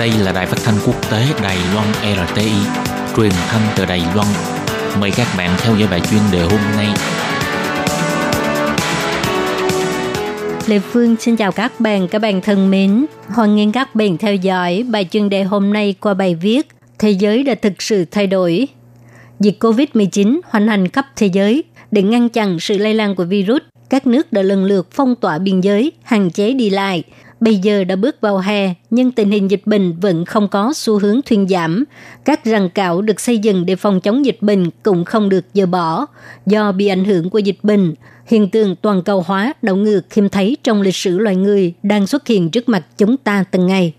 Đây là đài phát thanh quốc tế Đài Loan RTI, truyền thanh từ Đài Loan. Mời các bạn theo dõi bài chuyên đề hôm nay. Lê Phương xin chào các bạn, các bạn thân mến. Hoan nghênh các bạn theo dõi bài chuyên đề hôm nay qua bài viết Thế giới đã thực sự thay đổi. Dịch COVID-19 hoành hành khắp thế giới để ngăn chặn sự lây lan của virus. Các nước đã lần lượt phong tỏa biên giới, hạn chế đi lại – Bây giờ đã bước vào hè, nhưng tình hình dịch bệnh vẫn không có xu hướng thuyên giảm. Các ràng cạo được xây dựng để phòng chống dịch bệnh cũng không được dỡ bỏ. Do bị ảnh hưởng của dịch bệnh, hiện tượng toàn cầu hóa đảo ngược khiêm thấy trong lịch sử loài người đang xuất hiện trước mặt chúng ta từng ngày.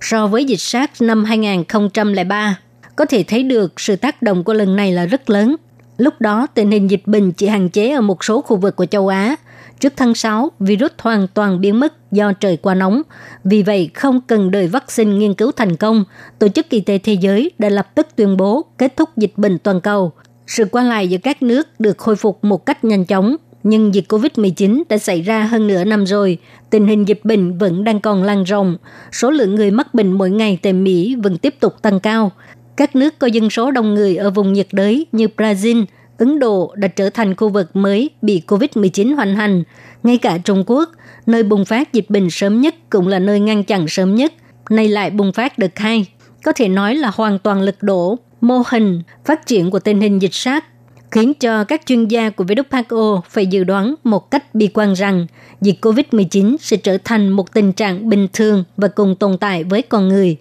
So với dịch SARS năm 2003, có thể thấy được sự tác động của lần này là rất lớn. Lúc đó, tình hình dịch bệnh chỉ hạn chế ở một số khu vực của châu Á, Trước tháng 6, virus hoàn toàn biến mất do trời quá nóng. Vì vậy, không cần đợi vaccine nghiên cứu thành công, Tổ chức Y tế Thế giới đã lập tức tuyên bố kết thúc dịch bệnh toàn cầu. Sự qua lại giữa các nước được khôi phục một cách nhanh chóng, nhưng dịch COVID-19 đã xảy ra hơn nửa năm rồi, tình hình dịch bệnh vẫn đang còn lan rộng. Số lượng người mắc bệnh mỗi ngày tại Mỹ vẫn tiếp tục tăng cao. Các nước có dân số đông người ở vùng nhiệt đới như Brazil, Ấn Độ đã trở thành khu vực mới bị COVID-19 hoành hành. Ngay cả Trung Quốc, nơi bùng phát dịch bệnh sớm nhất cũng là nơi ngăn chặn sớm nhất, nay lại bùng phát đợt hai. Có thể nói là hoàn toàn lật đổ mô hình phát triển của tình hình dịch sát khiến cho các chuyên gia của WHO phải dự đoán một cách bi quan rằng dịch COVID-19 sẽ trở thành một tình trạng bình thường và cùng tồn tại với con người.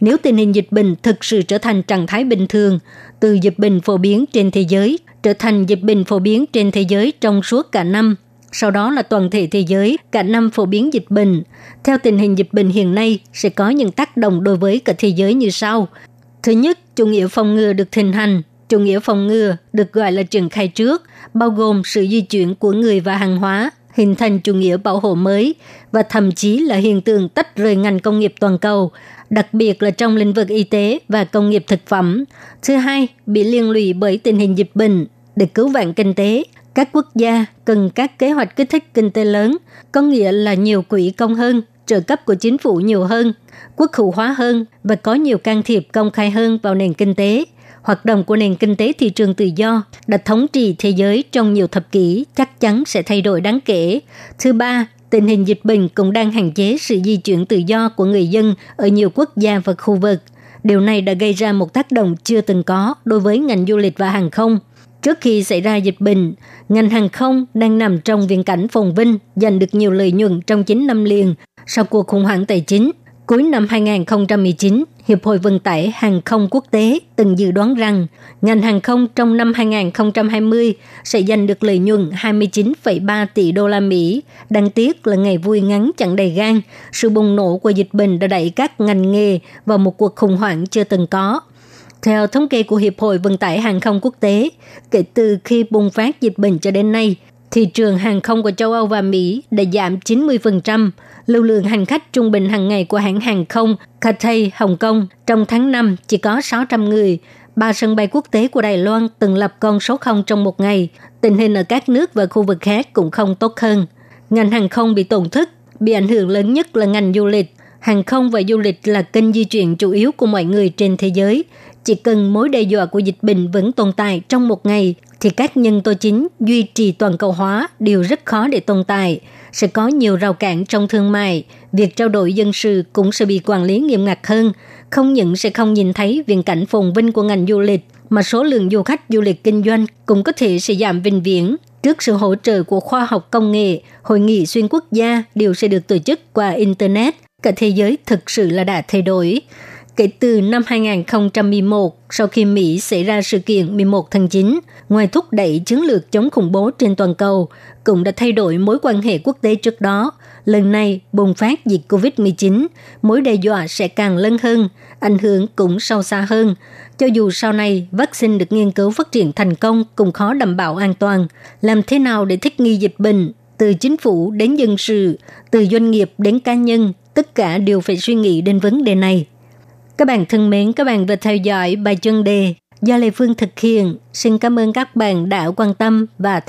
Nếu tình hình dịch bệnh thực sự trở thành trạng thái bình thường, từ dịch bệnh phổ biến trên thế giới trở thành dịch bệnh phổ biến trên thế giới trong suốt cả năm. Sau đó là toàn thể thế giới cả năm phổ biến dịch bệnh. Theo tình hình dịch bệnh hiện nay sẽ có những tác động đối với cả thế giới như sau. Thứ nhất, chủ nghĩa phòng ngừa được hình hành. Chủ nghĩa phòng ngừa được gọi là triển khai trước, bao gồm sự di chuyển của người và hàng hóa, hình thành chủ nghĩa bảo hộ mới và thậm chí là hiện tượng tách rời ngành công nghiệp toàn cầu, đặc biệt là trong lĩnh vực y tế và công nghiệp thực phẩm. Thứ hai, bị liên lụy bởi tình hình dịch bệnh, để cứu vãn kinh tế, các quốc gia cần các kế hoạch kích thích kinh tế lớn, có nghĩa là nhiều quỹ công hơn, trợ cấp của chính phủ nhiều hơn, quốc hữu hóa hơn và có nhiều can thiệp công khai hơn vào nền kinh tế. Hoạt động của nền kinh tế thị trường tự do đã thống trị thế giới trong nhiều thập kỷ chắc chắn sẽ thay đổi đáng kể. Thứ ba, tình hình dịch bệnh cũng đang hạn chế sự di chuyển tự do của người dân ở nhiều quốc gia và khu vực. Điều này đã gây ra một tác động chưa từng có đối với ngành du lịch và hàng không – Trước khi xảy ra dịch bệnh, ngành hàng không đang nằm trong viễn cảnh phồn vinh, giành được nhiều lợi nhuận trong 9 năm liền sau cuộc khủng hoảng tài chính. Cuối năm 2019, Hiệp hội Vận tải Hàng không Quốc tế từng dự đoán rằng ngành hàng không trong năm 2020 sẽ giành được lợi nhuận 29,3 tỷ đô la Mỹ. Đáng tiếc là ngày vui ngắn chẳng đầy gan, sự bùng nổ của dịch bệnh đã đẩy các ngành nghề vào một cuộc khủng hoảng chưa từng có – theo thống kê của Hiệp hội Vận tải Hàng không Quốc tế, kể từ khi bùng phát dịch bệnh cho đến nay, thị trường hàng không của châu Âu và Mỹ đã giảm 90%. Lưu lượng hành khách trung bình hàng ngày của hãng hàng không Cathay Hồng Kông trong tháng 5 chỉ có 600 người. Ba sân bay quốc tế của Đài Loan từng lập con số 0 trong một ngày. Tình hình ở các nước và khu vực khác cũng không tốt hơn. Ngành hàng không bị tổn thất, bị ảnh hưởng lớn nhất là ngành du lịch. Hàng không và du lịch là kênh di chuyển chủ yếu của mọi người trên thế giới. Chỉ cần mối đe dọa của dịch bệnh vẫn tồn tại trong một ngày thì các nhân tố chính duy trì toàn cầu hóa đều rất khó để tồn tại. Sẽ có nhiều rào cản trong thương mại, việc trao đổi dân sự cũng sẽ bị quản lý nghiêm ngặt hơn. Không những sẽ không nhìn thấy viễn cảnh phồn vinh của ngành du lịch, mà số lượng du khách du lịch kinh doanh cũng có thể sẽ giảm vĩnh viễn. Trước sự hỗ trợ của khoa học công nghệ, hội nghị xuyên quốc gia đều sẽ được tổ chức qua Internet. Cả thế giới thực sự là đã thay đổi. Kể từ năm 2011, sau khi Mỹ xảy ra sự kiện 11 tháng 9, ngoài thúc đẩy chiến lược chống khủng bố trên toàn cầu, cũng đã thay đổi mối quan hệ quốc tế trước đó. Lần này, bùng phát dịch COVID-19, mối đe dọa sẽ càng lớn hơn, ảnh hưởng cũng sâu xa hơn. Cho dù sau này vaccine được nghiên cứu phát triển thành công cũng khó đảm bảo an toàn. Làm thế nào để thích nghi dịch bệnh? Từ chính phủ đến dân sự, từ doanh nghiệp đến cá nhân, tất cả đều phải suy nghĩ đến vấn đề này. Các bạn thân mến, các bạn vừa theo dõi bài chân đề do Lê Phương thực hiện. Xin cảm ơn các bạn đã quan tâm và